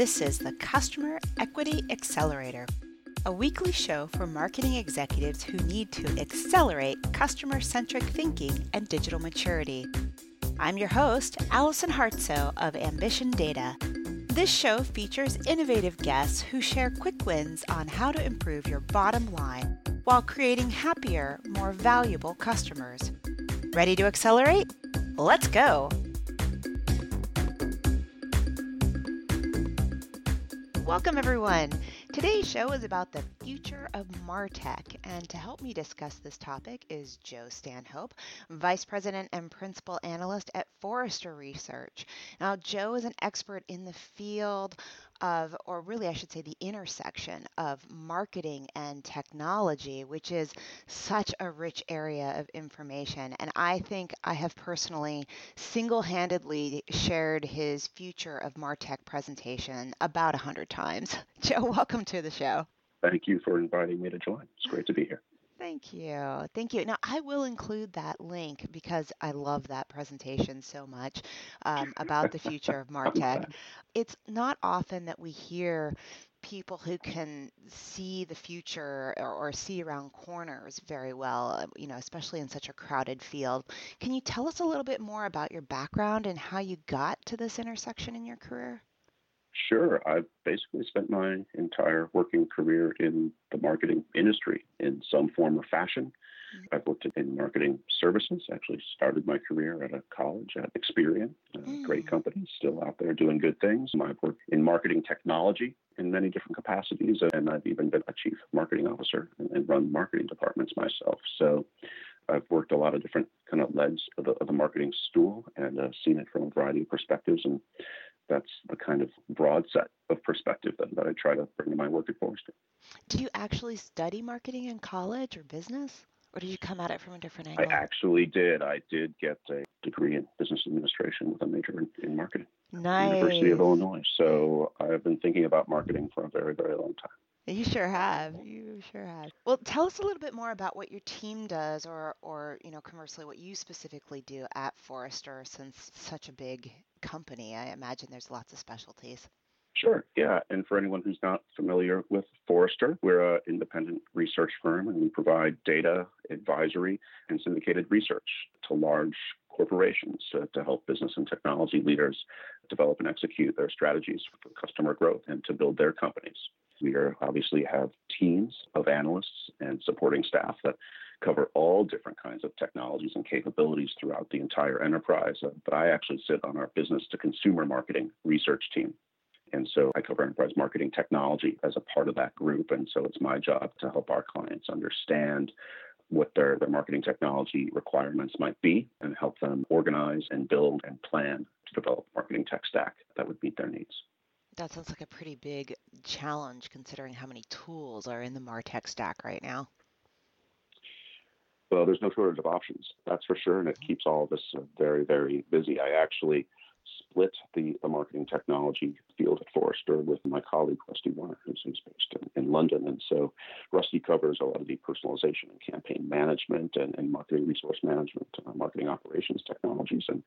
This is the Customer Equity Accelerator, a weekly show for marketing executives who need to accelerate customer centric thinking and digital maturity. I'm your host, Allison Hartsoe of Ambition Data. This show features innovative guests who share quick wins on how to improve your bottom line while creating happier, more valuable customers. Ready to accelerate? Let's go! Welcome, everyone. Today's show is about the future of MarTech, and to help me discuss this topic is Joe Stanhope, Vice President and Principal Analyst at Forrester Research. Now, Joe is an expert in the field of, or really I should say, the intersection of marketing and technology, which is such a rich area of information. And I think I have personally single handedly shared his Future of Martech presentation about 100 times. Joe, welcome to the show. Thank you for inviting me to join. It's great to be here. Thank you. Thank you. Now, I will include that link because I love that presentation so much um, about the future of Martech. It's not often that we hear people who can see the future or, or, see around corners very well, uh, you know, especially in such a crowded field. Can you tell us a little bit more about your background and how you got to this intersection in your career? Sure. I've basically spent my entire working career in the marketing industry in some form or fashion. Mm-hmm. I've worked in marketing services. Actually, started my career at a college at Experian, a mm. great company, still out there doing good things. I've worked in marketing technology in many different capacities, and I've even been a chief marketing officer and, run marketing departments myself. So I've worked a lot of different kind of legs of the, of the marketing stool and uh, seen it from a variety of perspectives. And that's the kind of broad set of perspective that, that I try to bring to my work at Forrester. Did you actually study marketing in college or business? Or did you come at it from a different angle? I actually did. I did get a degree in business administration with a major in, in marketing. Nice. University of Illinois. So I've been thinking about marketing for a very, very long time. You sure have. You sure have. Well, tell us a little bit more about what your team does, or, or you know, commercially, what you specifically do at Forrester, since such a big company. I imagine there's lots of specialties. Sure, yeah. And for anyone who's not familiar with Forrester, we're an independent research firm and we provide data, advisory, and syndicated research to large corporations to, to help business and technology leaders develop and execute their strategies for customer growth and to build their companies. We are obviously have teams of analysts and supporting staff that cover all different kinds of technologies and capabilities throughout the entire enterprise. Uh, but I actually sit on our business to consumer marketing research team. And so I cover enterprise marketing technology as a part of that group. And so it's my job to help our clients understand what their, their marketing technology requirements might be and help them organize and build and plan to develop marketing tech stack that would meet their needs. That sounds like a pretty big challenge considering how many tools are in the MarTech stack right now. Well, there's no shortage of options, that's for sure, and it keeps all of us uh, very, very busy. I actually split the, the marketing technology field at Forrester with my colleague Rusty Warner, who's, who's based in, in, London. And so Rusty covers a lot of the personalization and campaign management and, and marketing resource management, uh, marketing operations technologies. And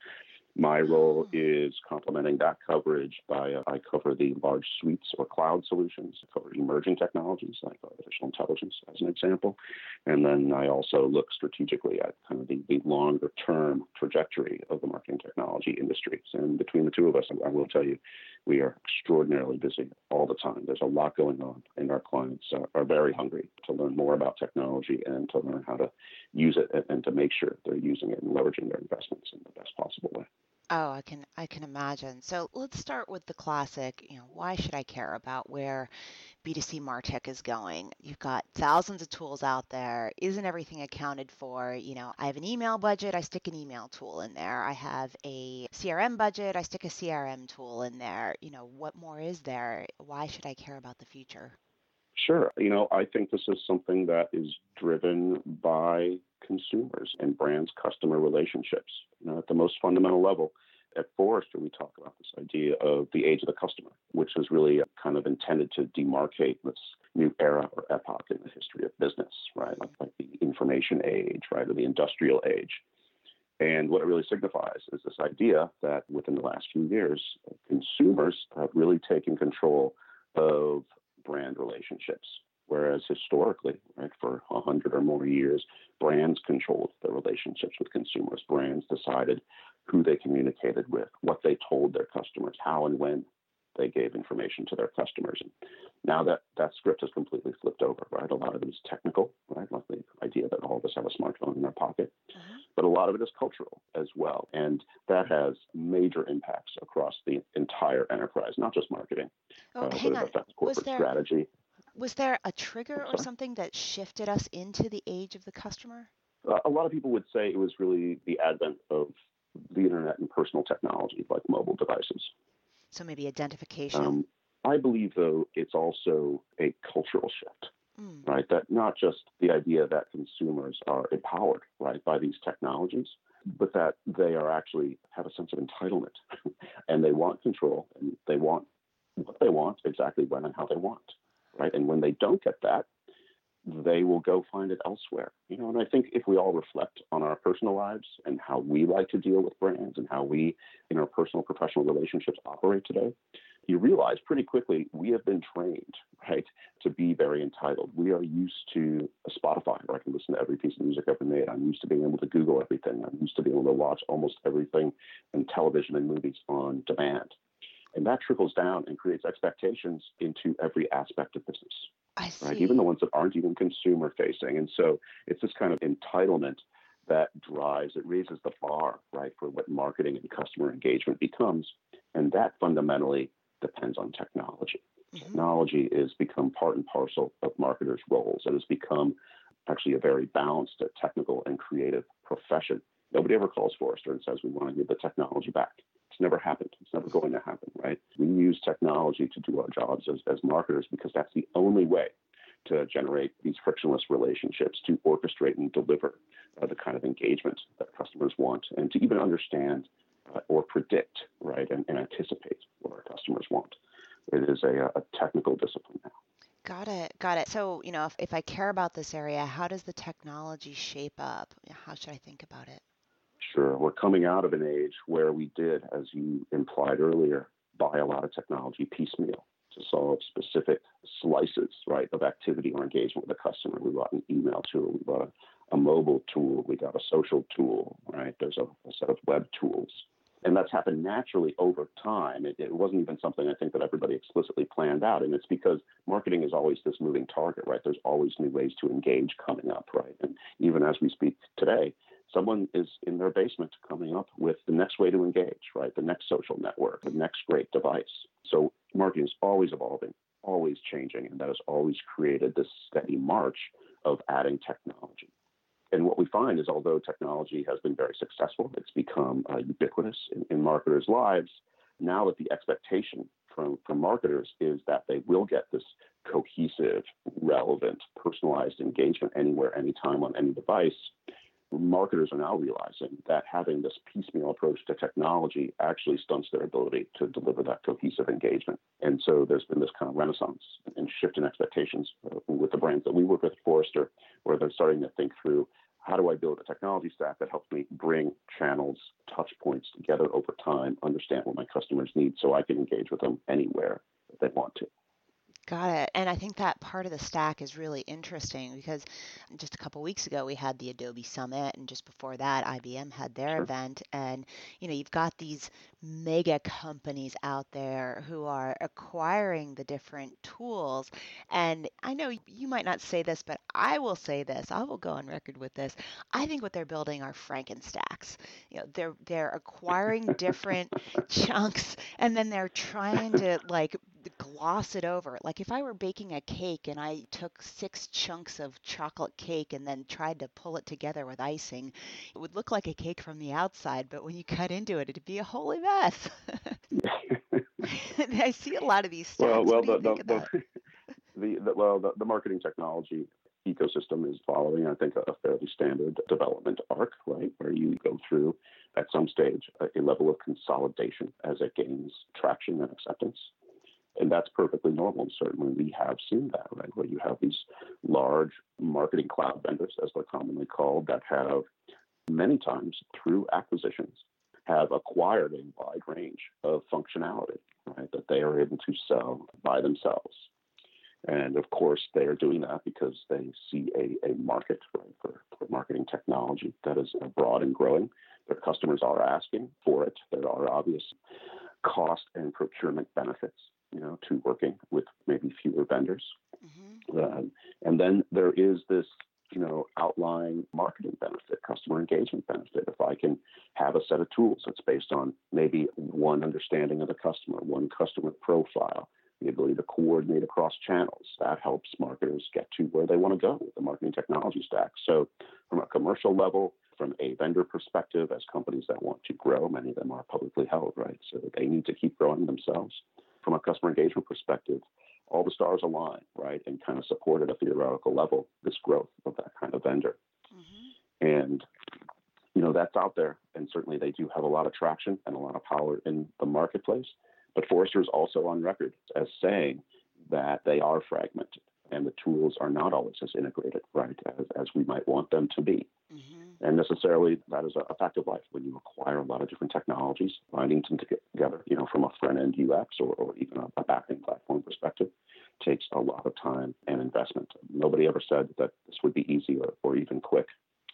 my role is complementing that coverage by uh, I cover the large suites or cloud solutions, I cover emerging technologies like artificial intelligence as an example. And then I also look strategically at kind of the, the longer term trajectory of the marketing technology industry. And between the two of us, I will tell you, we are extraordinarily busy all the time. There's a lot going on, and our clients are, are very hungry to learn more about technology and to learn how to use it and, and to make sure they're using it and leveraging their investments in the best possible way. Oh, I can I can imagine. So let's start with the classic, you know, why should I care about where B2C Martech is going. You've got thousands of tools out there. Isn't everything accounted for? You know, I have an email budget, I stick an email tool in there. I have a CRM budget, I stick a CRM tool in there. You know, what more is there? Why should I care about the future? Sure. You know, I think this is something that is driven by consumers and brands' customer relationships. You know, at the most fundamental level, at Forrester, we talk about this idea of the age of the customer, which is really kind of intended to demarcate this new era or epoch in the history of business, right? Like, like the information age, right, or the industrial age. And what it really signifies is this idea that within the last few years, consumers have really taken control of brand relationships. Whereas historically, right, for a hundred or more years, brands controlled their relationships with consumers. Brands decided who they communicated with, what they told their customers, how and when they gave information to their customers. And now that that script has completely flipped over, right? A lot of it is technical, right? Like the idea that all of us have a smartphone in our pocket. Mm-hmm. But a lot of it is cultural as well. And that has major impacts across the entire enterprise, not just marketing. Oh, uh, hang on. corporate there, strategy. Was there a trigger or something that shifted us into the age of the customer? Uh, a lot of people would say it was really the advent of the internet and personal technology like mobile devices. So maybe identification. Um, I believe, though, it's also a cultural shift, mm. right? That not just the idea that consumers are empowered, right, by these technologies, but that they are actually have a sense of entitlement and they want control and they want what they want exactly when and how they want, right? And when they don't get that, they will go find it elsewhere. You know, and I think if we all reflect on our personal lives and how we like to deal with brands and how we in our personal professional relationships operate today, you realize pretty quickly we have been trained, right, to be very entitled. We are used to a Spotify where I can listen to every piece of music ever made. I'm used to being able to Google everything. I'm used to being able to watch almost everything in television and movies on demand. And that trickles down and creates expectations into every aspect of business. I see. Right? Even the ones that aren't even consumer facing. And so it's this kind of entitlement that drives, it raises the bar, right, for what marketing and customer engagement becomes. And that fundamentally depends on technology. Mm-hmm. Technology has become part and parcel of marketers' roles. It has become actually a very balanced, technical, and creative profession. Nobody ever calls Forrester and says we want to give the technology back. It's never happened. It's never going to happen, right? We use technology to do our jobs as, as marketers because that's the only way to generate these frictionless relationships, to orchestrate and deliver uh, the kind of engagement that customers want, and to even understand uh, or predict, right, and, and, anticipate what our customers want. It is a, a technical discipline now. Got it. Got it. So, you know, if, if I care about this area, how does the technology shape up? How should I think about it? Sure. We're coming out of an age where we did, as you implied earlier, buy a lot of technology piecemeal to solve specific slices, right, of activity or engagement with a customer. We bought an email tool, we bought a, a mobile tool, we got a social tool, right? There's a, a set of web tools. And that's happened naturally over time. It, it, wasn't even something I think that everybody explicitly planned out. And it's because marketing is always this moving target, right? There's always new ways to engage coming up, right? And even as we speak today, someone is in their basement coming up with the next way to engage, right? The next social network, the next great device. So marketing is always evolving, always changing, and that has always created this steady march of adding technology. And what we find is, although technology has been very successful, it's become uh, ubiquitous in, in marketers' lives. Now that the expectation from, from marketers is that they will get this cohesive, relevant, personalized engagement anywhere, anytime, on any device, marketers are now realizing that having this piecemeal approach to technology actually stunts their ability to deliver that cohesive engagement. And so there's been this kind of renaissance and shift in expectations uh, with the brands that we work with, Forrester, where they're starting to think through how do I build a technology stack that helps me bring channels, touch points together over time, understand what my customers need so I can engage with them anywhere that they want to. Got it. And I think that part of the stack is really interesting because just a couple weeks ago we had the Adobe Summit, and just before that, IBM had their sure. event. And you know, you've got these mega companies out there who are acquiring the different tools. And I know you might not say this, but I will say this. I will go on record with this. I think what they're building are Frankenstacks. You know, they're they're acquiring different chunks, and then they're trying to like gloss it over. Like if I were baking a cake and I took six chunks of chocolate cake and then tried to pull it together with icing, it would look like a cake from the outside, but when you cut into it, it'd be a holy mess. I see a lot of these stats. Well, well, the, the, the, the, well, the, the marketing technology ecosystem is following, I think, a fairly standard development arc, right, where you go through at some stage a level of consolidation as it gains traction and acceptance. And that's perfectly normal. And certainly we have seen that, right, where you have these large marketing cloud vendors, as they're commonly called, that have many times through acquisitions have acquired a wide range of functionality, right, that they are able to sell by themselves. And of course, they are doing that because they see a, a market right, for, for marketing technology that is broad and growing. Their customers are asking for it. There are obvious cost and procurement benefits, you know, to working with maybe fewer vendors. Mm-hmm. Um, and then there is this, you know, outlying marketing benefit, customer engagement benefit. If I can have a set of tools that's based on maybe one understanding of the customer, one customer profile, the ability to coordinate across channels. That helps marketers get to where they want to go with the marketing technology stack. So, from a commercial level, from a vendor perspective, as companies that want to grow, many of them are publicly held, right? So they need to keep growing themselves. From a customer engagement perspective, all the stars align, right, and kind of support at a theoretical level this growth of that kind of vendor. Mm-hmm. And you know that's out there, and certainly they do have a lot of traction and a lot of power in the marketplace. But Forrester is also on record as saying that they are fragmented and the tools are not always as integrated, right, as, as we might want them to be. Mm-hmm. And necessarily, that is a, fact of life when you acquire a lot of different technologies, binding them together, you know, from a front end UX or, or even a, a back end platform perspective, takes a lot of time and investment. Nobody ever said that this would be easy or, or even quick.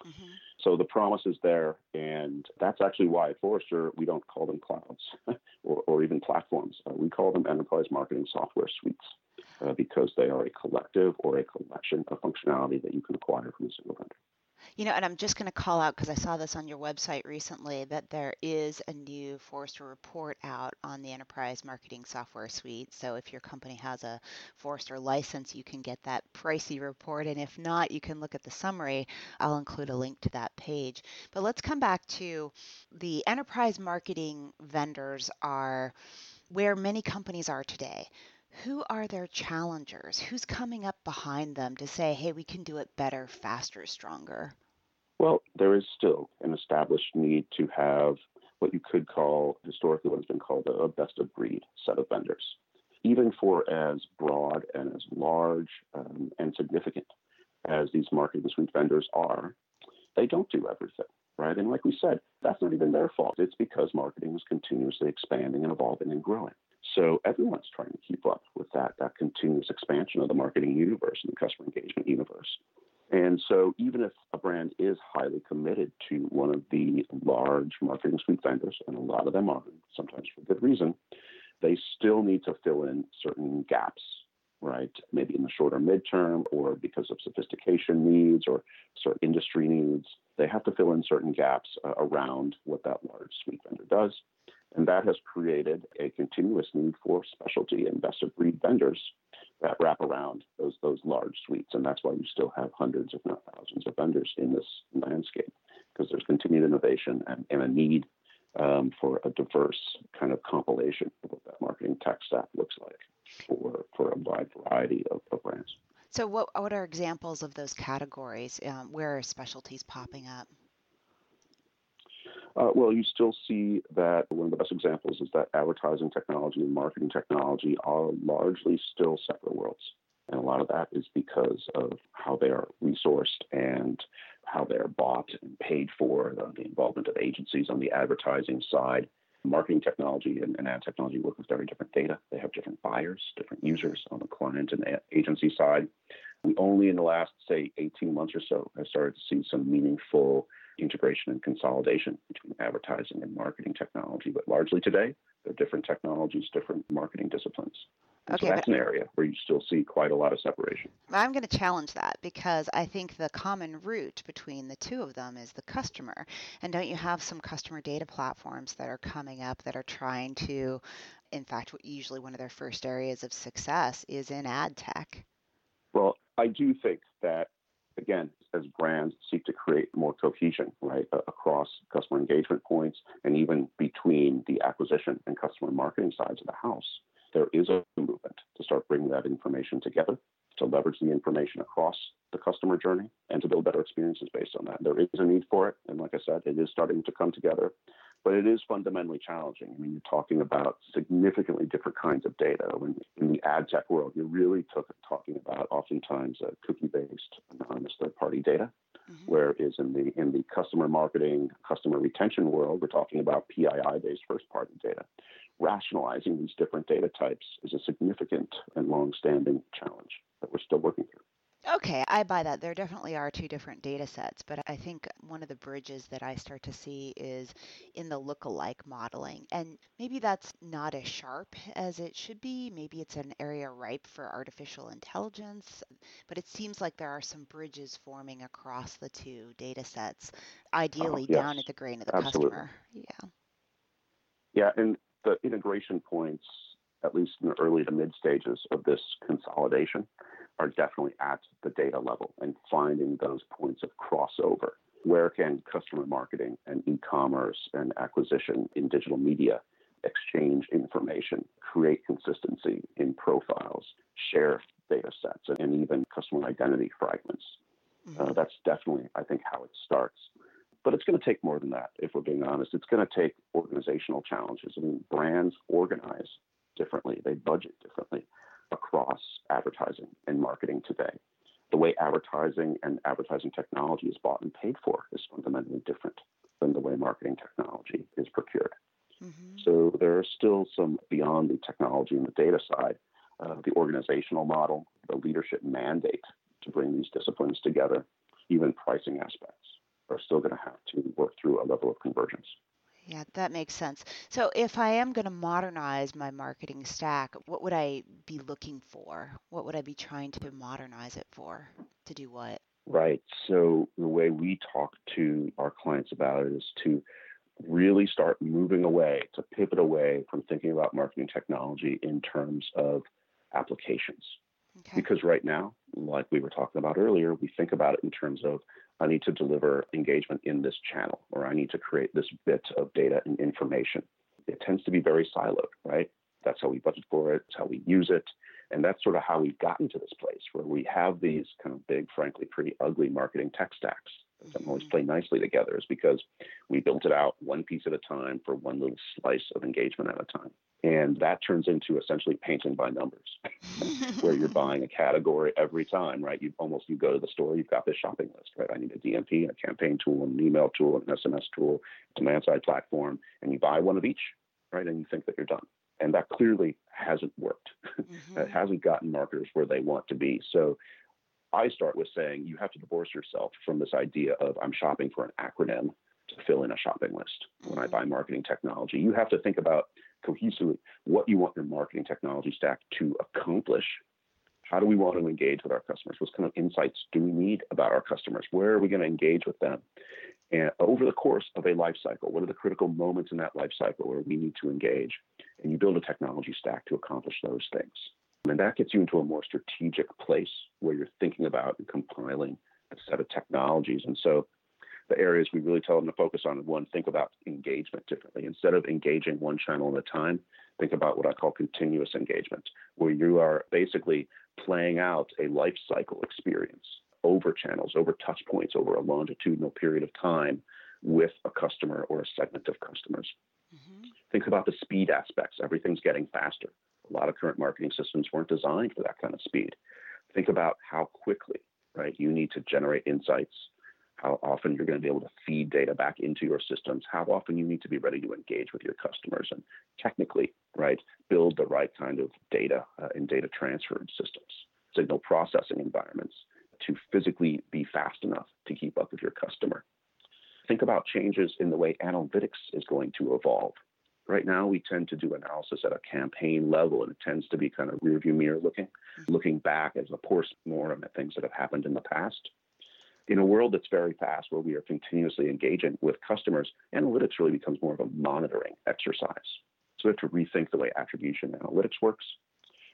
Mm-hmm. So the promise is there, and that's actually why at Forrester we don't call them clouds or, or, even platforms. Uh, we call them enterprise marketing software suites uh, because they are a collective or a collection of functionality that you can acquire from a single vendor. You know, and I'm just going to call out because I saw this on your website recently that there is a new Forrester report out on the enterprise marketing software suite. So if your company has a Forrester license, you can get that pricey report. And if not, you can look at the summary. I'll include a link to that page. But let's come back to the enterprise marketing vendors are where many companies are today who are their challengers? Who's coming up behind them to say, hey, we can do it better, faster, stronger? Well, there is still an established need to have what you could call historically what has been called a best of breed set of vendors. Even for as broad and as large um, and significant as these marketing suite vendors are, they don't do everything, right? And like we said, that's not even their fault. It's because marketing is continuously expanding and evolving and growing. So everyone's trying to keep up with that, that continuous expansion of the marketing universe and the customer engagement universe. And so even if a brand is highly committed to one of the large marketing suite vendors, and a lot of them are, sometimes for good reason, they still need to fill in certain gaps, right? Maybe in the shorter midterm or because of sophistication needs or certain industry needs. They have to fill in certain gaps uh, around what that large suite vendor does. And that has created a continuous need for specialty and best of breed vendors that wrap around those those large suites. And that's why you still have hundreds, if not thousands, of vendors in this landscape, because there's continued innovation and, and a need um, for a diverse kind of compilation of what that marketing tech stack looks like for, for a wide variety of, of brands. So, what, what are examples of those categories? Um, where are specialties popping up? Uh, well, you still see that one of the best examples is that advertising technology and marketing technology are largely still separate worlds. And a lot of that is because of how they are resourced and how they're bought and paid for, the, the involvement of agencies on the advertising side. Marketing technology and, and, ad technology work with very different data. They have different buyers, different users on the client and agency side. We only in the last, say, 18 months or so have started to see some meaningful integration and consolidation between advertising and marketing technology. But largely today, they're different technologies, different marketing disciplines. Okay, so that's an area where you still see quite a lot of separation. I'm going to challenge that because I think the common root between the two of them is the customer. And don't you have some customer data platforms that are coming up that are trying to in fact, usually one of their first areas of success is in ad tech. Well, I do think that, again, as brands seek to create more cohesion, right, across customer engagement points and even between the acquisition and customer marketing sides of the house, there is a movement to start bringing that information together, to leverage the information across the customer journey, and to build better experiences based on that. There is a need for it. And like I said, it is starting to come together but it is fundamentally challenging. I mean, you're talking about significantly different kinds of data. When in the ad tech world, you're really t- talking about oftentimes uh, cookie-based anonymous third-party data, mm-hmm. whereas in the in the customer marketing, customer retention world, we're talking about PII-based first-party data. Rationalizing these different data types is a significant and long-standing challenge that we're still working through. Okay, I buy that. There definitely are two different data sets, but I think one of the bridges that I start to see is in the look-alike modeling. And maybe that's not as sharp as it should be. Maybe it's an area ripe for artificial intelligence, but it seems like there are some bridges forming across the two data sets, oh, ideally yes. down at the grain of the Absolutely. customer. Yeah. Yeah, and the integration points, at least in the early to mid stages of this consolidation, are definitely at the data level and finding those points of crossover. Where can customer marketing and e commerce and acquisition in digital media exchange information, create consistency in profiles, share data sets, and even customer identity fragments? Uh, mm-hmm. that's definitely, I think, how it starts. But it's going to take more than that, if we're being honest. It's going to take organizational challenges. I mean, brands organize differently, they budget differently across advertising and marketing today. The way advertising and advertising technology is bought and paid for is fundamentally different than the way marketing technology is procured. Mm-hmm. So there are still some beyond the technology and the data side, uh, the organizational model, the leadership mandate to bring these disciplines together, even pricing aspects are still going to have to work through a level of convergence. Yeah, that makes sense. So if I am going to modernize my marketing stack, what would I be looking for? What would I be trying to modernize it for? To do what? Right. So the way we talk to our clients about it is to really start moving away, to pivot away from thinking about marketing technology in terms of applications. Okay. Because right now, like we were talking about earlier, we think about it in terms of I need to deliver engagement in this channel, or I need to create this bit of data and information. It tends to be very siloed, right? That's how we budget for it, it's how we use it. And that's sort of how we've gotten to this place where we have these kind of big, frankly, pretty ugly marketing tech stacks that always play nicely together, is because we built it out one piece at a time for one little slice of engagement at a time. And that turns into essentially painting by numbers, where you're buying a category every time, right? You almost you go to the store, you've got this shopping list, right? I need a DMP, a campaign tool, an email tool, an SMS tool, demand side platform, and you buy one of each, right? And you think that you're done. And that clearly hasn't worked. Mm-hmm. it hasn't gotten marketers where they want to be. So I start with saying you have to divorce yourself from this idea of I'm shopping for an acronym to fill in a shopping list when I buy mm-hmm. marketing technology. You have to think about cohesively what you want your marketing technology stack to accomplish. How do we want to engage with our customers? What kind of insights do we need about our customers? Where are we going to engage with them? And over the course of a life cycle, what are the critical moments in that life cycle where we need to engage? And you build a technology stack to accomplish those things. And that gets you into a more strategic place where you're thinking about and compiling a set of technologies. And so the areas we really tell them to focus on one, think about engagement differently. Instead of engaging one channel at a time, think about what I call continuous engagement, where you are basically playing out a life cycle experience over channels, over touch points, over a longitudinal period of time with a customer or a segment of customers. Mm-hmm. Think about the speed aspects. Everything's getting faster. A lot of current marketing systems weren't designed for that kind of speed. Think about how quickly, right? You need to generate insights, how often you're going to be able to feed data back into your systems, how often you need to be ready to engage with your customers, and technically, right, build the right kind of data uh, and data transfer systems, signal processing environments to physically be fast enough to keep up with your customer. Think about changes in the way analytics is going to evolve. Right now, we tend to do analysis at a campaign level, and it tends to be kind of rearview mirror looking, looking back as a post mortem at things that have happened in the past in a world that's very fast, where we are continuously engaging with customers, analytics really becomes more of a monitoring exercise. So we have to rethink the way attribution analytics works.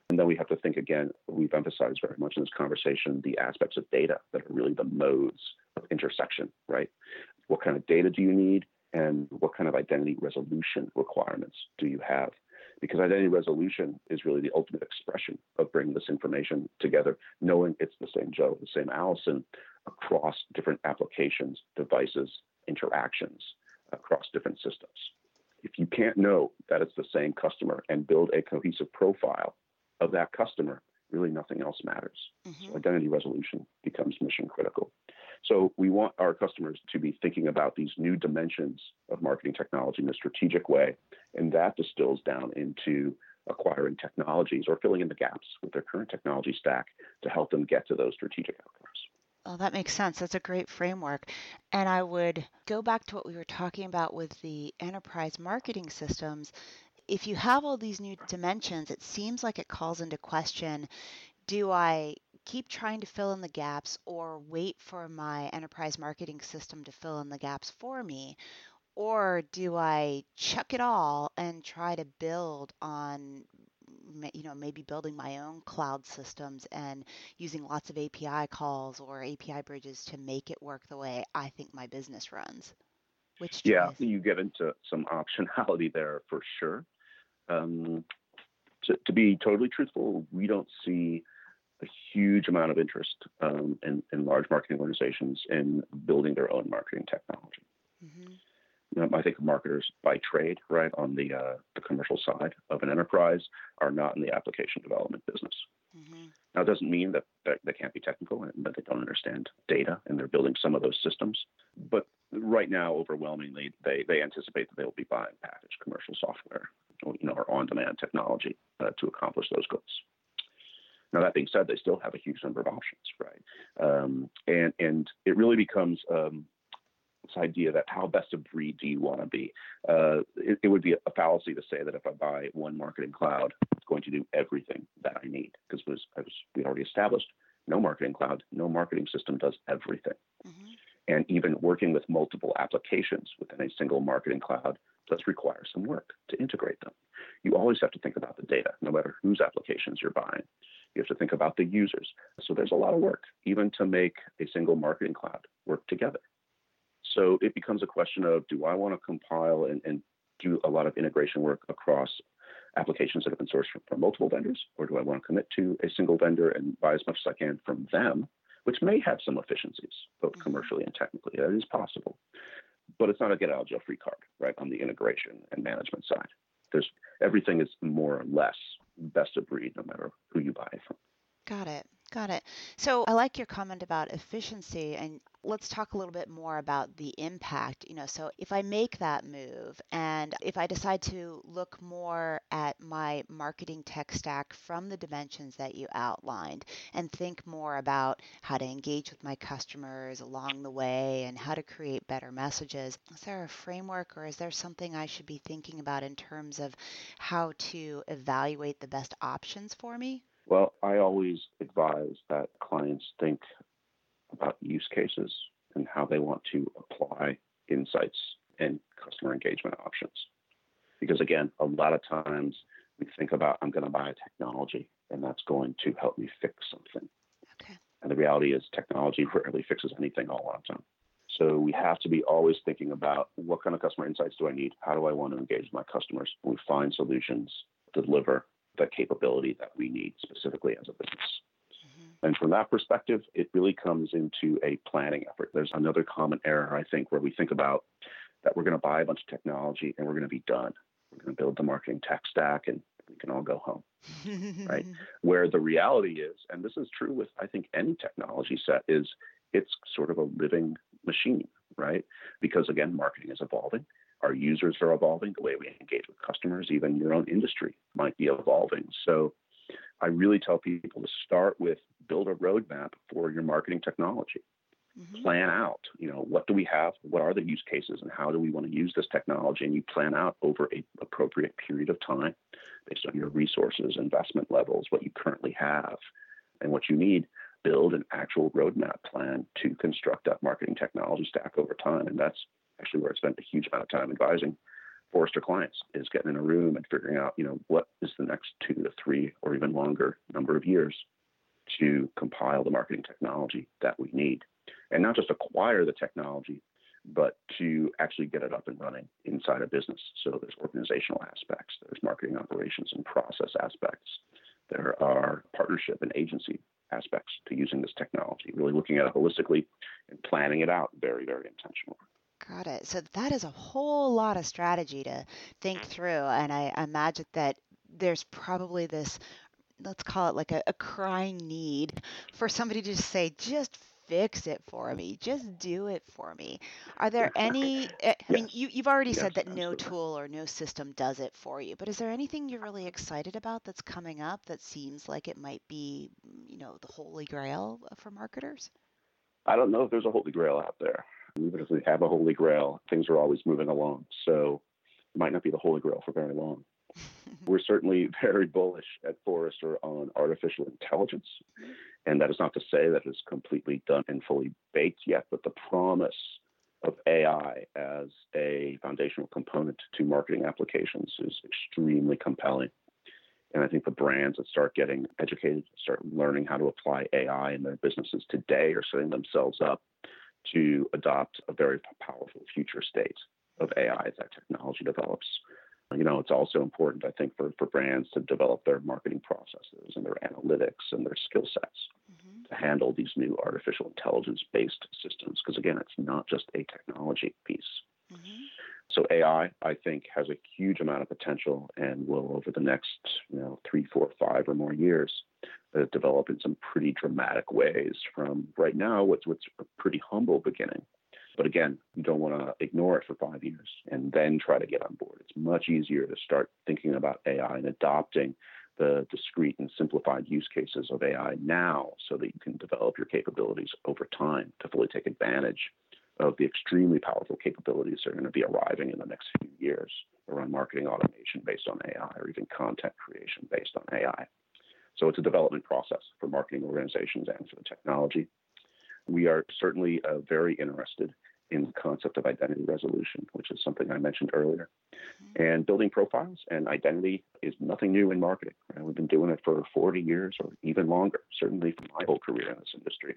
And then we have to think again, we've emphasized very much in this conversation the aspects of data that are really the modes of intersection, right? What kind of data do you need? And what kind of identity resolution requirements do you have? Because identity resolution is really the ultimate expression of bringing this information together, knowing it's the same Joe, the same Allison across different applications, devices, interactions, across different systems. If you can't know that it's the same customer and build a cohesive profile of that customer, really nothing else matters. Mm-hmm. So identity resolution becomes mission critical. So we want our customers to be thinking about these new dimensions of marketing technology in a strategic way, and that distills down into acquiring technologies or filling in the gaps with their current technology stack to help them get to those strategic outcomes. Oh, that makes sense. That's a great framework. And I would go back to what we were talking about with the enterprise marketing systems if you have all these new dimensions, it seems like it calls into question do I keep trying to fill in the gaps or wait for my enterprise marketing system to fill in the gaps for me? Or do I chuck it all and try to build on, you know, maybe building my own cloud systems and using lots of API calls or API bridges to make it work the way I think my business runs? Which yeah, you get into some optionality there for sure. Um, to, to, be totally truthful, we don't see a huge amount of interest um, in, in, large marketing organizations in building their own marketing technology. Mm-hmm. You know, I think marketers by trade, right, on the uh, the commercial side of an enterprise, are not in the application development business. Mm-hmm. Now, it doesn't mean that, that they can't be technical and that they don't understand data and they're building some of those systems. But right now, overwhelmingly, they, they anticipate that they will be buying packaged commercial software you know, or on-demand technology uh, to accomplish those goals. Now that being said, they still have a huge number of options, right? Um, and and it really becomes um, this idea that how best of breed do you want to be? Uh, it, it, would be a fallacy to say that if I buy one marketing cloud, it's going to do everything that I need because was, was we already established no marketing cloud, no marketing system does everything. Mm-hmm. And even working with multiple applications within a single marketing cloud does require some work to integrate them. You always have to think about the data, no matter whose applications you're buying. You have to think about the users. So there's a lot of work, even to make a single marketing cloud work together. So it becomes a question of do I want to compile and, and do a lot of integration work across applications that have been sourced from, from multiple vendors, or do I want to commit to a single vendor and buy as much as I can from them, which may have some efficiencies, both mm-hmm. commercially and technically. That is possible but it's not a get out of jail free card, right? On the integration and management side, there's everything is more or less best of breed, no matter who you buy from. Got it. Got it. So I like your comment about efficiency, and let's talk a little bit more about the impact. You know, so if I make that move and if I decide to look more at my marketing tech stack from the dimensions that you outlined and think more about how to engage with my customers along the way and how to create better messages, is there a framework or is there something I should be thinking about in terms of how to evaluate the best options for me? Well, I always advise that clients think about use cases and how they want to apply insights and customer engagement options. Because again, a lot of times we think about, I'm going to buy a technology and that's going to help me fix something. Okay. And the reality is, technology rarely fixes anything all on its own. So we have to be always thinking about what kind of customer insights do I need? How do I want to engage my customers? We find solutions, deliver the capability that we need specifically as a business. And from that perspective, it really comes into a planning effort. There's another common error, I think, where we think about that we're going to buy a bunch of technology and we're going to be done. We're going to build the marketing tech stack and we can all go home. right? Where the reality is, and this is true with, I think, any technology set, is it's sort of a living machine, right? Because again, marketing is evolving. Our users are evolving. The way we engage with customers, even your own industry, might be evolving. So I really tell people to start with build a roadmap for your marketing technology. Mm-hmm. Plan out, you know, what do we have? What are the use cases and how do we want to use this technology? And you plan out over a appropriate period of time based on your resources, investment levels, what you currently have, and what you need. Build an actual roadmap plan to construct that marketing technology stack over time. And that's actually where I spent a huge amount of time advising Forrester clients is getting in a room and figuring out, you know, what is the next two to three or even longer number of years to compile the marketing technology that we need. And not just acquire the technology, but to actually get it up and running inside a business. So there's organizational aspects, there's marketing operations and process aspects, there are partnership and agency aspects to using this technology, really looking at it holistically and planning it out very, very intentionally. Got it. So that is a whole lot of strategy to think through. And I imagine that there's probably this, let's call it like a, a crying need for somebody to just say, just fix it for me. Just do it for me. Are there any? Eh, I mean, you, you've already Yes, said that no absolutely. tool or no system does it for you, but is there anything you're really excited about that's coming up that seems like it might be, mm, you know, the holy grail for marketers? I don't know if there's a holy grail out there. Even if we have a holy grail, things are always moving along. So it might not be the holy grail for very long. We're certainly very bullish at Forrester on artificial intelligence. And that is not to say that it's completely done and fully baked yet, but the promise of AI as a foundational component to marketing applications is extremely compelling. And I think the brands that start getting educated, start learning how to apply AI in their businesses today are setting themselves up to adopt a very powerful future state of AI as that technology develops. You know, it's also important, I think, for, for brands to develop their marketing processes and their analytics and their skill sets hmm to handle these new artificial intelligence based systems. Because again, it's not just a technology piece. hmm So AI, I think, has a huge amount of potential and will, over the next, you know, three, four, five or more years, uh, develop in some pretty dramatic ways. From right now, what's what's a pretty humble beginning, but again, you don't want to ignore it for five years and then try to get on board. It's much easier to start thinking about AI and adopting the discrete and simplified use cases of AI now so that you can develop your capabilities over time to fully take advantage of the extremely powerful capabilities that are going to be arriving in the next few years around marketing automation based on AI or even content creation based on AI. So it's a development process for marketing organizations and for the technology. We are certainly uh, very interested in the concept of identity resolution, which is something I mentioned earlier. And building profiles and identity is nothing new in marketing. Right? We've been doing it for 40 years or even longer, certainly for my whole career in this industry.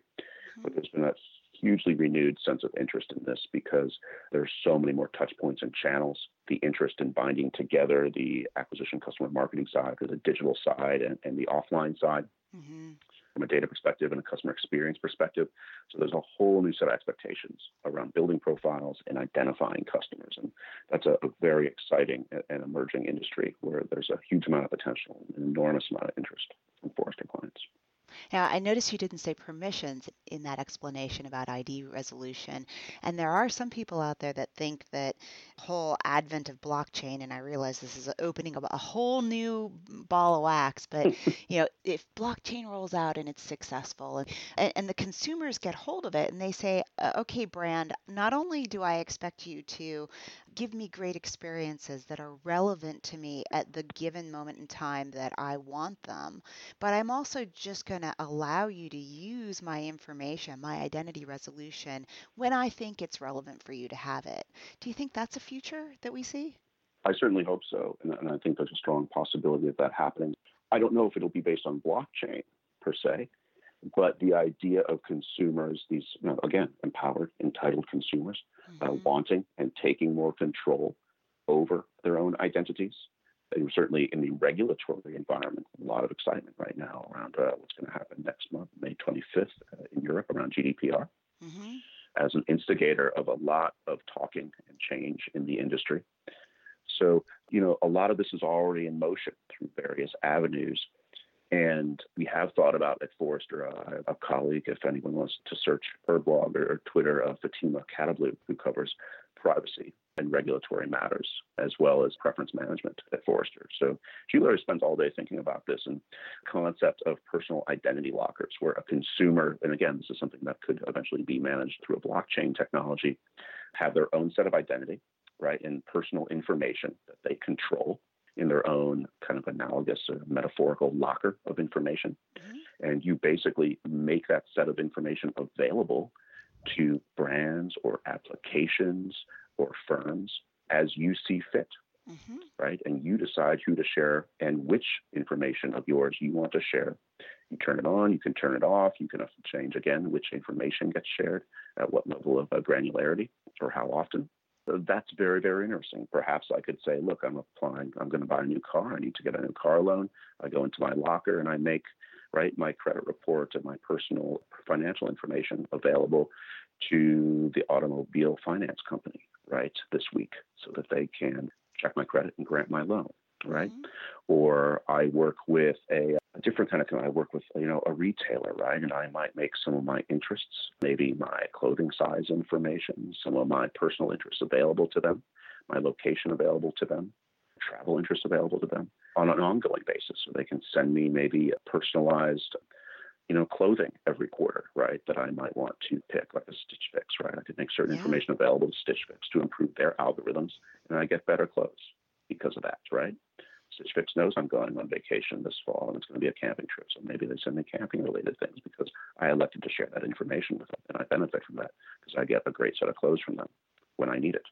But there's been a hugely renewed sense of interest in this because there's so many more touch points and channels. The interest in binding together the acquisition customer marketing side, the digital side, and, and the offline side hmm from a data perspective and a customer experience perspective. So there's a whole new set of expectations around building profiles and identifying customers. And that's a, a very exciting and emerging industry where there's a huge amount of potential an enormous amount of interest from Forrester clients. Now, I noticed you didn't say permissions in that explanation about ID resolution. And there are some people out there that think that whole advent of blockchain, and I realize this is opening up a whole new ball of wax, but you know, if blockchain rolls out and it's successful and, and the consumers get hold of it and they say, uh, okay, brand, not only do I expect you to give me great experiences that are relevant to me at the given moment in time that I want them, but I'm also just going to allow you to use my information, my identity resolution, when I think it's relevant for you to have it. Do you think that's a future that we see? I certainly hope so. And, and I think there's a strong possibility of that happening. I don't know if it'll be based on blockchain per se, but the idea of consumers, these, you know, again, empowered, entitled consumers, uh, Mhm. wanting and taking more control over their own identities. And certainly in the regulatory environment, a lot of excitement right now around uh, what's going to happen next month, May 25th, uh, in Europe around GDPR, Mhm. as an instigator of a lot of talking and change in the industry. So, you know, a lot of this is already in motion through various avenues. And we have thought about at Forrester, uh, a colleague, if anyone wants to search her blog or, Twitter, uh, Fatemeh Khatibloo, who covers privacy and regulatory matters, as well as preference management at Forrester. So she literally spends all day thinking about this and concept of personal identity lockers, where a consumer, and again, this is something that could eventually be managed through a blockchain technology, have their own set of identity, right, and personal information that they control in their own kind of analogous or metaphorical locker of information. Mhm. And you basically make that set of information available to brands or applications or firms as you see fit. Mm-hmm. Right? And you decide who to share and which information of yours you want to share. You turn it on, you can turn it off, you can change again which information gets shared, at what level of uh, granularity, or how often. So that's very, very interesting. Perhaps I could say, look, I'm applying, I'm going to buy a new car. I need to get a new car loan. I go into my locker and I make right my credit report and my personal financial information available to the automobile finance company right this week so that they can check my credit and grant my loan right? Mm-hmm. or i work with a, a different kind of thing i work with you know a retailer right? And i might make some of my interests maybe my clothing size information some of my personal interests available to them my location available to them travel interests available to them on an ongoing basis. So they can send me maybe a personalized you know, clothing every quarter, right? That I might want to pick, like a Stitch Fix, right? I could make certain yeah. information available to Stitch Fix to improve their algorithms, and I get better clothes because of that, right? Stitch Fix knows I'm going on vacation this fall and it's going to be a camping trip. So maybe they send me camping related things because I elected to share that information with them and I benefit from that because I get a great set of clothes from them when I need it.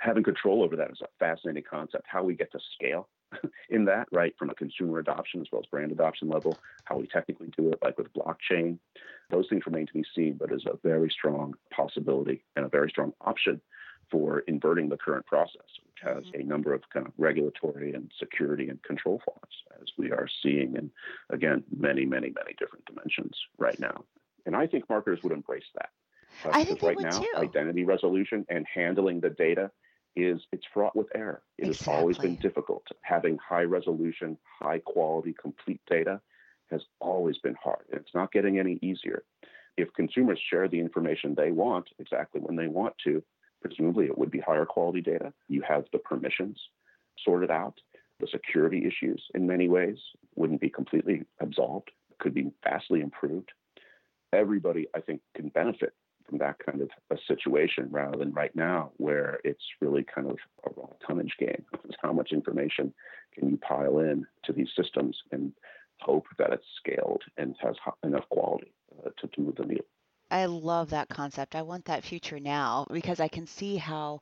Having control over that is a fascinating concept. How we get to scale in that, right, from a consumer adoption as well as brand adoption level, how we technically do it, like with blockchain. Those things remain to be seen, but is a very strong possibility and a very strong option for inverting the current process, which has mm-hmm. a number of kind of regulatory and security and control flaws, as we are seeing in, again, many, many, many different dimensions right now. And I think marketers would embrace that. Uh, I think right now, too. identity resolution and handling the data is it's fraught with error. It exactly. has always been difficult. Having high resolution, high quality, complete data has always been hard. And it's not getting any easier. If consumers share the information they want exactly when they want to, presumably it would be higher quality data. You have the permissions sorted out. The security issues, in many ways, wouldn't be completely absolved, could be vastly improved. Everybody, I think, can benefit from that kind of a situation rather than right now where it's really kind of a raw tonnage game. How much information can you pile in to these systems and hope that it's scaled and has enough quality uh, to move the needle? I love that concept. I want that future now because I can see how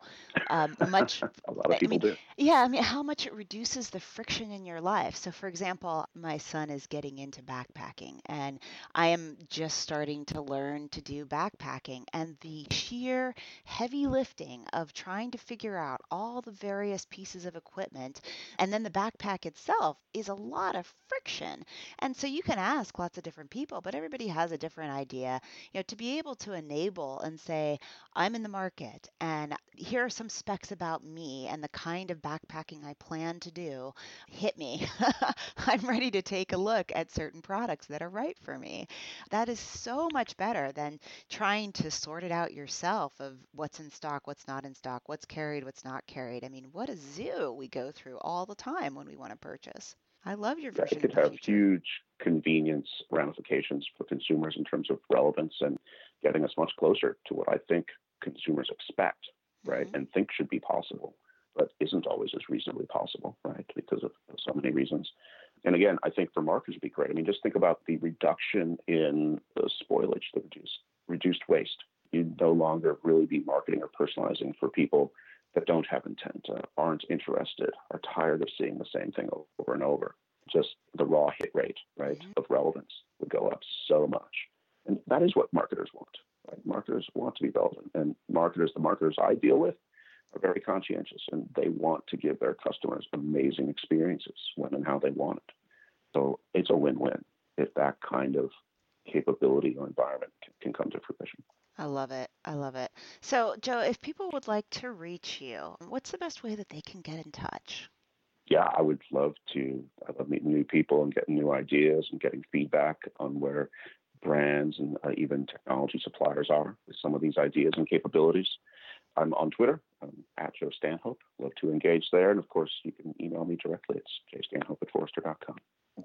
um, much. a lot of people I mean, do. Yeah, I mean, how much it reduces the friction in your life. So, for example, my son is getting into backpacking, and I am just starting to learn to do backpacking. And the sheer heavy lifting of trying to figure out all the various pieces of equipment, and then the backpack itself is a lot of friction. And so, you can ask lots of different people, but everybody has a different idea. You know, to be able to enable and say, I'm in the market and here are some specs about me and the kind of backpacking I plan to do, hit me. I'm ready to take a look at certain products that are right for me. That is so much better than trying to sort it out yourself of what's in stock, what's not in stock, what's carried, what's not carried. I mean, what a zoo we go through all the time when we want to purchase. I love your vision. Yeah, it could have huge convenience ramifications for consumers in terms of relevance and getting us much closer to what I think consumers expect, right, mm-hmm. and think should be possible, but isn't always as reasonably possible, right, because of, so many reasons. And again, I think for marketers would be great. I mean, just think about the reduction in the spoilage, the reduced reduced waste. You'd no longer really be marketing or personalizing for people that don't have intent, uh, aren't interested, are tired of seeing the same thing over and over. Just the raw hit rate, right, mm-hmm. of relevance would go up so much. And that is what marketers want. Right? Marketers want to be relevant. And marketers, the marketers I deal with, are very conscientious and they want to give their customers amazing experiences when and how they want it. So it's a win win if that kind of capability or environment can, can come to fruition. I love it. I love it. So, Joe, if people would like to reach you, what's the best way that they can get in touch? Yeah, I would love to. I love meeting new people and getting new ideas and getting feedback on where brands and uh, even technology suppliers are with some of these ideas and capabilities. I'm on Twitter I'm at Joe Stanhope. Love to engage there. And of course, you can email me directly. It's jstanhope at forrester.com.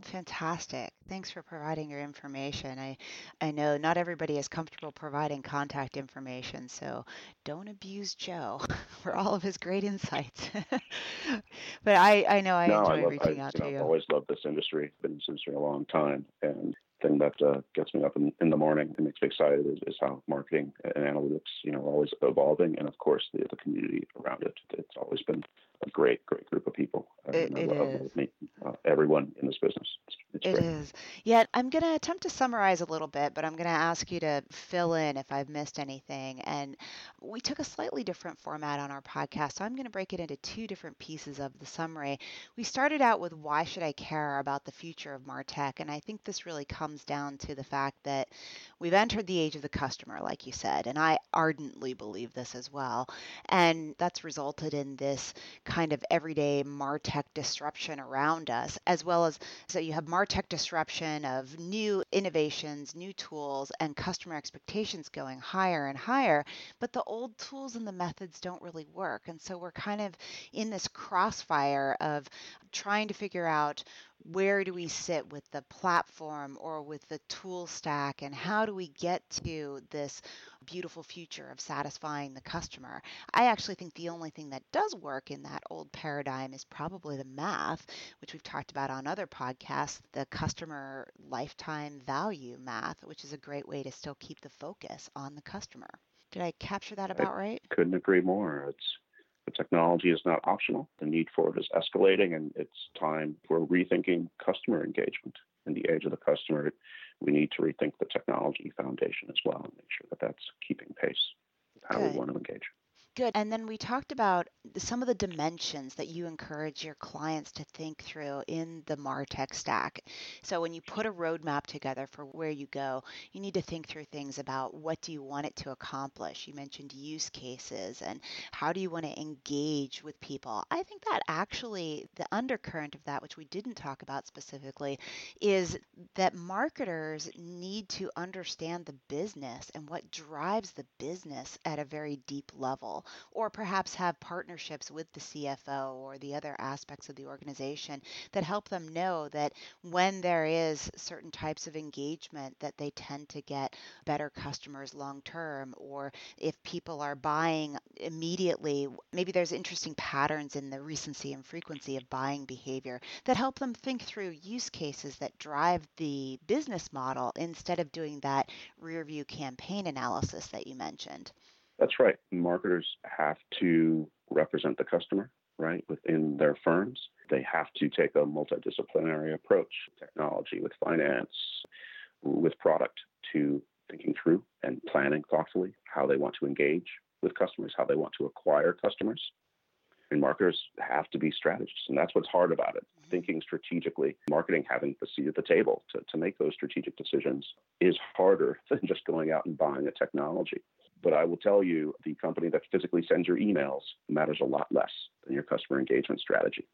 Fantastic. Thanks for providing your information. I, I know not everybody is comfortable providing contact information, so don't abuse Joe for all of his great insights. but I, I know I no, enjoy I love, reaching I, out you to know, you. I've always loved this industry. Been in this industry a long time and thing that uh, gets me up in, in the morning and makes me excited is, is how marketing and analytics, you know, are always evolving, and of course the the community around it. It's always been a great, great group of people. It, it is. Meet, uh, everyone in this business. It's, it's it is. Yet I'm going to attempt to summarize a little bit, but I'm going to ask you to fill in if I've missed anything. And we took a slightly different format on our podcast, so I'm going to break it into two different pieces of the summary. We started out with why should I care about the future of Martech, and I think this really comes down to the fact that we've entered the age of the customer, like you said, and I ardently believe this as well. And that's resulted in this kind of everyday martech disruption around us as well as so you have martech disruption of new innovations new tools and customer expectations going higher and higher but the old tools and the methods don't really work and so we're kind of in this crossfire of trying to figure out where do we sit with the platform or with the tool stack and how do we get to this beautiful future of satisfying the customer? I actually think the only thing that does work in that old paradigm is probably the math which we've talked about on other podcasts the customer lifetime value math which is a great way to still keep the focus on the customer. Did i capture that about I right? couldn't agree more. It's the technology is not optional. The need for it is escalating, and it's time for rethinking customer engagement. In the age of the customer, we need to rethink the technology foundation as well and make sure that that's keeping pace with how Good. we want to engage. Good. And then we talked about some of the dimensions that you encourage your clients to think through in the MarTech stack. So when you put a roadmap together for where you go, you need to think through things about what do you want it to accomplish. You mentioned use cases and how do you want to engage with people. I think that actually the undercurrent of that, which we didn't talk about specifically, is that marketers need to understand the business and what drives the business at a very deep level or perhaps have partnerships with the CFO or the other aspects of the organization that help them know that when there is certain types of engagement that they tend to get better customers long term or if people are buying immediately maybe there's interesting patterns in the recency and frequency of buying behavior that help them think through use cases that drive the business model instead of doing that rear view campaign analysis that you mentioned. That's right. Marketers have to represent the customer, right, within their firms. They have to take a multidisciplinary approach, technology with finance, with product, to thinking through and planning thoughtfully how they want to engage with customers, how they want to acquire customers. And marketers have to be strategists. And that's what's hard about it. Mm-hmm. Thinking strategically, marketing having the seat at the table to, to make those strategic decisions is harder than just going out and buying a technology. But I will tell you, the company that physically sends your emails matters a lot less than your customer engagement strategy.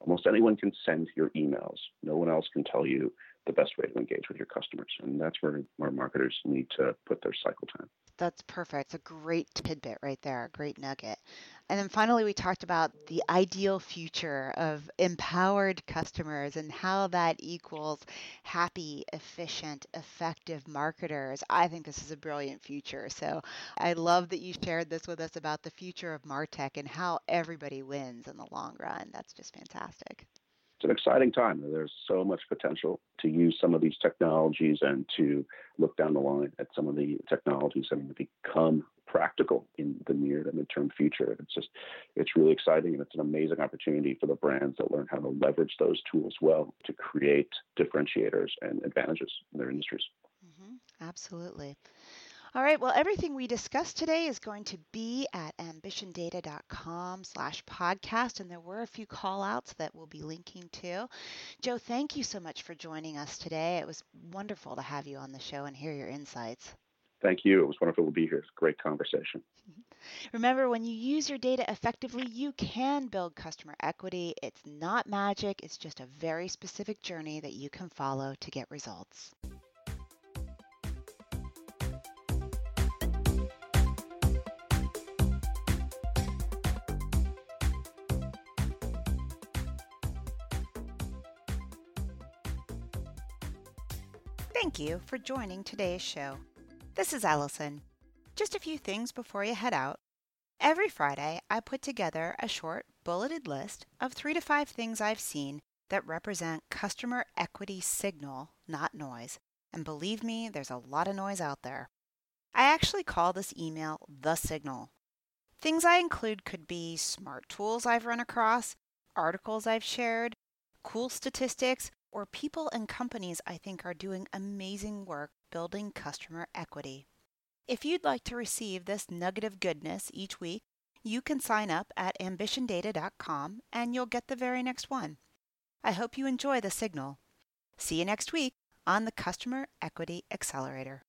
Almost anyone can send your emails. No one else can tell you the best way to engage with your customers. And that's where our marketers need to put their cycle time. That's perfect. It's a great tidbit right there, a great nugget. And then finally, we talked about the ideal future of empowered customers and how that equals happy, efficient, effective marketers. I think this is a brilliant future. So I love that you shared this with us about the future of Martech and how everybody wins in the long run. That's just fantastic it's an exciting time. There's so much potential to use some of these technologies and to look down the line at some of the technologies that are going to become practical in the near to midterm future. It's just, it's really exciting and it's an amazing opportunity for the brands that learn how to leverage those tools well to create differentiators and advantages in their industries. Mm-hmm. Absolutely. All right, well, everything we discussed today is going to be at ambitiondata.com slash podcast, and there were a few call outs that we'll be linking to. Joe, thank you so much for joining us today. It was wonderful to have you on the show and hear your insights. Thank you. It was wonderful to be here. It's a great conversation. Remember, when you use your data effectively, you can build customer equity. It's not magic, it's just a very specific journey that you can follow to get results. You for joining today's show. This is Allison. Just a few things before you head out. Every Friday, I put together a short, bulleted list of three to five things I've seen that represent customer equity signal, not noise, And believe me, there's a lot of noise out there. I actually call this email the signal. Things I include could be smart tools I've run across, articles I've shared, cool statistics, or people and companies I think are doing amazing work building customer equity. If you'd like to receive this nugget of goodness each week, you can sign up at ambitiondata.com and you'll get the very next one. I hope you enjoy the signal. See you next week on the Customer Equity Accelerator.